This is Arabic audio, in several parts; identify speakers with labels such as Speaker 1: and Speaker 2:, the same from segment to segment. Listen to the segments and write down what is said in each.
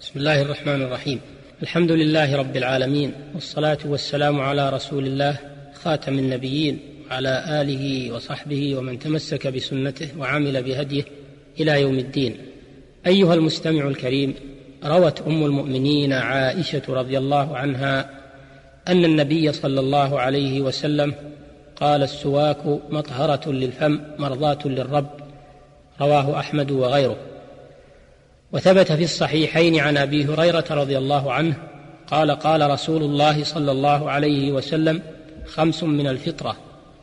Speaker 1: بسم الله الرحمن الرحيم. الحمد لله رب العالمين والصلاة والسلام على رسول الله خاتم النبيين وعلى آله وصحبه ومن تمسك بسنته وعمل بهديه إلى يوم الدين. أيها المستمع الكريم روت أم المؤمنين عائشة رضي الله عنها أن النبي صلى الله عليه وسلم قال السواك مطهرة للفم مرضاة للرب. رواه أحمد وغيره. وثبت في الصحيحين عن أبي هريرة رضي الله عنه قال قال رسول الله صلى الله عليه وسلم خمس من الفطرة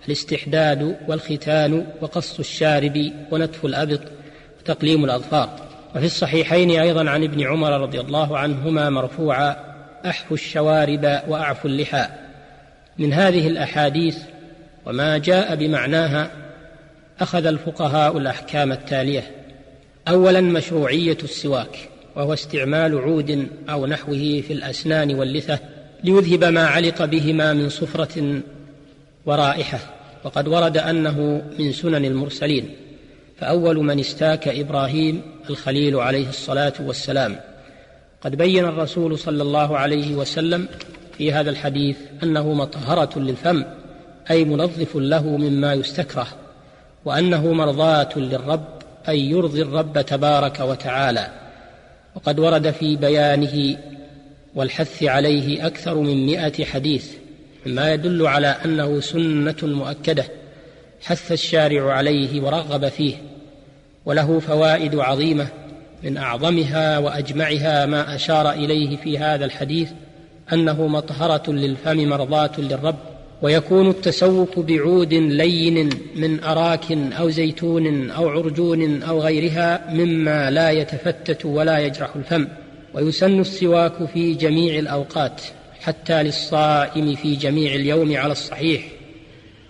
Speaker 1: الاستحداد والختان وقص الشارب ونتف الأبط وتقليم الأظفار. وفي الصحيحين أيضا عن ابن عمر رضي الله عنهما مرفوعا احفوا الشوارب واعفوا اللحى من هذه الأحاديث وما جاء بمعناها أخذ الفقهاء الأحكام التالية. اولا مشروعية السواك وهو استعمال عود أو نحوه في الأسنان واللثة ليذهب ما علق بهما من صفرة ورائحة وقد ورد أنه من سنن المرسلين. فأول من استاك إبراهيم الخليل عليه الصلاة والسلام. قد بين الرسول صلى الله عليه وسلم في هذا الحديث أنه مطهرة للفم أي منظف له مما يستكره وأنه مرضاة للرب أن يرضي الرب تبارك وتعالى. وقد ورد في بيانه والحث عليه أكثر من مئة حديث مما يدل على أنه سنة مؤكدة حث الشارع عليه ورغب فيه وله فوائد عظيمة من أعظمها وأجمعها ما أشار إليه في هذا الحديث أنه مطهرة للفم مرضاة للرب ويكون التسوق بعود لين من أراك أو زيتون أو عرجون أو غيرها مما لا يتفتت ولا يجرح الفم. ويسن السواك في جميع الأوقات حتى للصائم في جميع اليوم على الصحيح.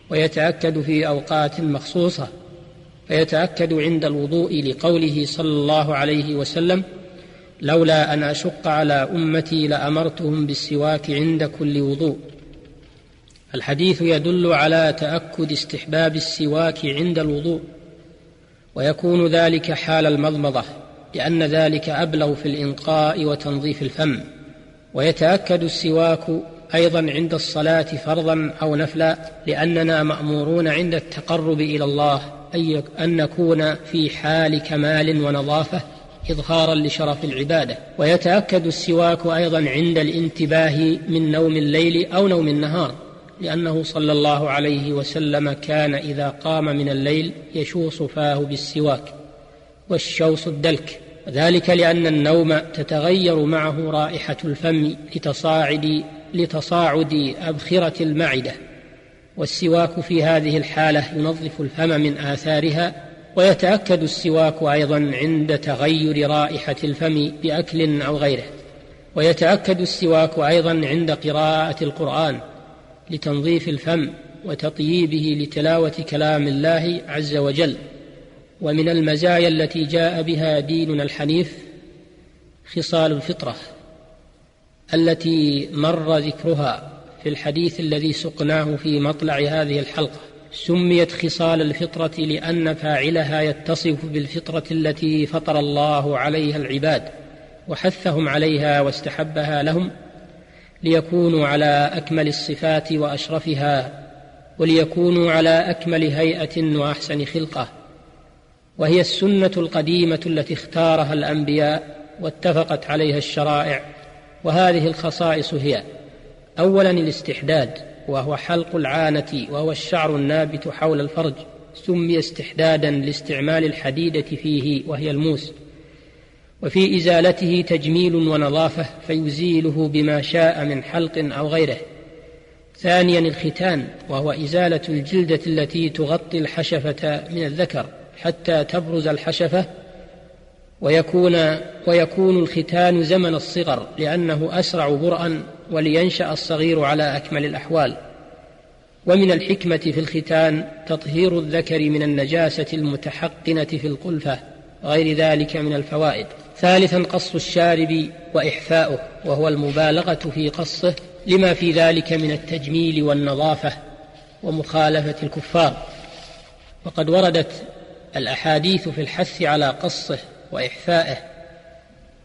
Speaker 1: ويتأكد في أوقات مخصوصة. فيتاكد عند الوضوء لقوله صلى الله عليه وسلم لولا أن أشق على أمتي لأمرتهم بالسواك عند كل وضوء الحديث يدل على تأكد استحباب السواك عند الوضوء ويكون ذلك حال المضمضة لأن ذلك أبلغ في الإنقاء وتنظيف الفم ويتأكد السواك أيضا عند الصلاة فرضا أو نفلا لأننا مأمورون عند التقرب إلى الله أن نكون في حال كمال ونظافة اظهارا لشرف العبادة. ويتأكد السواك أيضا عند الانتباه من نوم الليل أو نوم النهار. لأنه صلى الله عليه وسلم كان إذا قام من الليل يشوص فاه بالسواك والشوص الدلك. ذلك لأن النوم تتغير معه رائحة الفم لتصاعد لتصاعد أبخرة المعدة. والسواك في هذه الحالة ينظف الفم من آثارها ويتأكد السواك أيضا عند تغير رائحة الفم بأكل أو غيره. ويتأكد السواك أيضا عند قراءة القرآن. لتنظيف الفم وتطييبه لتلاوة كلام الله عز وجل. ومن المزايا التي جاء بها ديننا الحنيف خصال الفطرة التي مر ذكرها في الحديث الذي سقناه في مطلع هذه الحلقة. سميت خصال الفطرة لأن فاعلها يتصف بالفطرة التي فطر الله عليها العباد وحثهم عليها واستحبها لهم ليكونوا على أكمل الصفات وأشرفها وليكونوا على أكمل هيئة وأحسن خلقة. وهي السنة القديمة التي اختارها الأنبياء واتفقت عليها الشرائع وهذه الخصائص هي اولا الاستحداد وهو حلق العانة وهو الشعر النابت حول الفرج سمي استحدادا لاستعمال الحديدة فيه وهي الموس. وفي إزالته تجميل ونظافة فيزيله بما شاء من حلق أو غيره. ثانيا الختان وهو إزالة الجلدة التي تغطي الحشفة من الذكر حتى تبرز الحشفة ويكون ويكون الختان زمن الصغر لأنه أسرع برءا ولينشأ الصغير على أكمل الأحوال. ومن الحكمة في الختان تطهير الذكر من النجاسة المتحقنة في القلفة غير ذلك من الفوائد. ثالثا قص الشارب وإحفاؤه وهو المبالغة في قصه لما في ذلك من التجميل والنظافة ومخالفة الكفار. وقد وردت الأحاديث في الحث على قصه واحفائه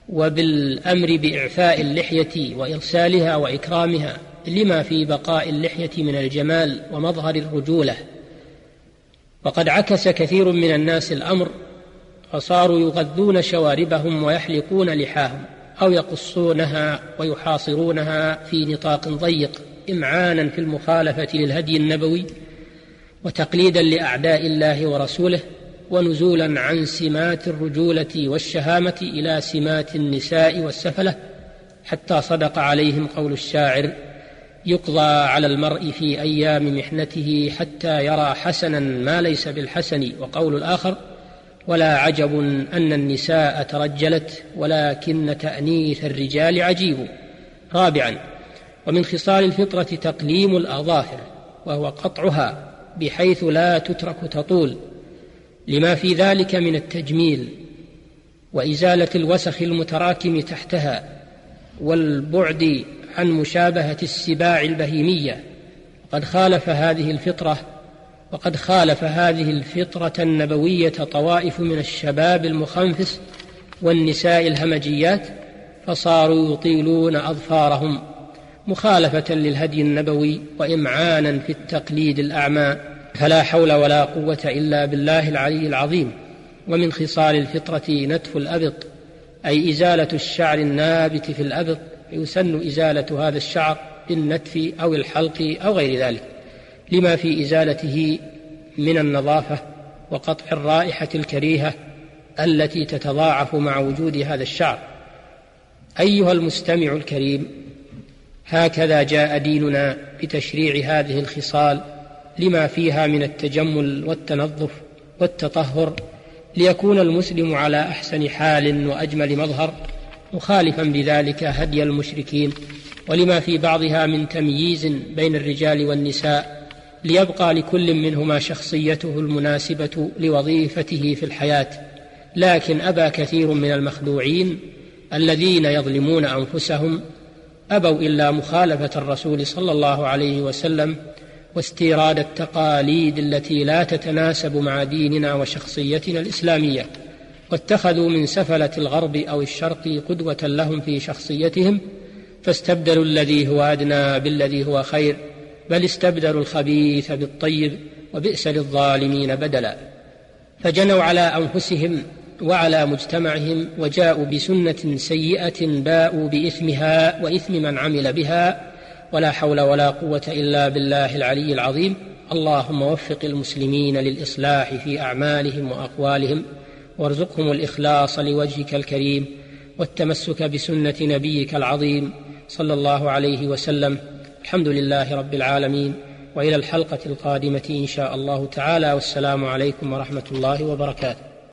Speaker 1: وبالأمر بإعفاء اللحية وإرسالها وإكرامها لما في بقاء اللحية من الجمال ومظهر الرجولة. وقد عكس كثير من الناس الأمر فصاروا يغذون شواربهم ويحلقون لحاهم أو يقصونها ويحاصرونها في نطاق ضيق إمعانا في المخالفة للهدي النبوي وتقليدا لأعداء الله ورسوله ونزولا عن سمات الرجولة والشهامة إلى سمات النساء والسفلة حتى صدق عليهم قول الشاعر يقضى على المرء في أيام محنته حتى يرى حسنا ما ليس بالحسن وقول الآخر ولا عجب أن النساء ترجلت ولكن تأنيث الرجال عجيب. رابعا ومن خصال الفطرة تقليم الأظافر وهو قطعها بحيث لا تترك تطول. لما في ذلك من التجميل وإزالة الوسخ المتراكم تحتها والبعد عن مشابهة السباع البهيمية. وقد خالف هذه الفطرة وقد خالف هذه الفطرة النبوية طوائف من الشباب المخنفس والنساء الهمجيات فصاروا يطيلون أظفارهم مخالفة للهدي النبوي وإمعانا في التقليد الأعمى. فلا حول ولا قوة إلا بالله العلي العظيم. ومن خصال الفطرة نتف الأبط أي إزالة الشعر النابت في الأبط يسن إزالة هذا الشعر بالنتف أو الحلق أو غير ذلك. لما في إزالته من النظافة وقطع الرائحة الكريهة التي تتضاعف مع وجود هذا الشعر. أيها المستمع الكريم هكذا جاء ديننا بتشريع هذه الخصال لما فيها من التجمل والتنظف والتطهر ليكون المسلم على أحسن حال وأجمل مظهر مخالفا بذلك هدي المشركين ولما في بعضها من تمييز بين الرجال والنساء ليبقى لكل منهما شخصيته المناسبة لوظيفته في الحياة لكن أبى كثير من المخدوعين الذين يظلمون أنفسهم أبوا إلا مخالفة الرسول صلى الله عليه وسلم واستيراد التقاليد التي لا تتناسب مع ديننا وشخصيتنا الإسلامية واتخذوا من سفلة الغرب أو الشرق قدوة لهم في شخصيتهم فاستبدلوا الذي هو أدنى بالذي هو خير بل استبدلوا الخبيث بالطيب وبئس للظالمين بدلا. فجنوا على أنفسهم وعلى مجتمعهم وجاءوا بسنة سيئة باءوا بإثمها وإثم من عمل بها. ولا حول ولا قوة إلا بالله العلي العظيم. اللهم وفق المسلمين للإصلاح في أعمالهم وأقوالهم. وارزقهم الإخلاص لوجهك الكريم. والتمسك بسنة نبيك العظيم. صلى الله عليه وسلم. الحمد لله رب العالمين وإلى الحلقة القادمة إن شاء الله تعالى والسلام عليكم ورحمة الله وبركاته.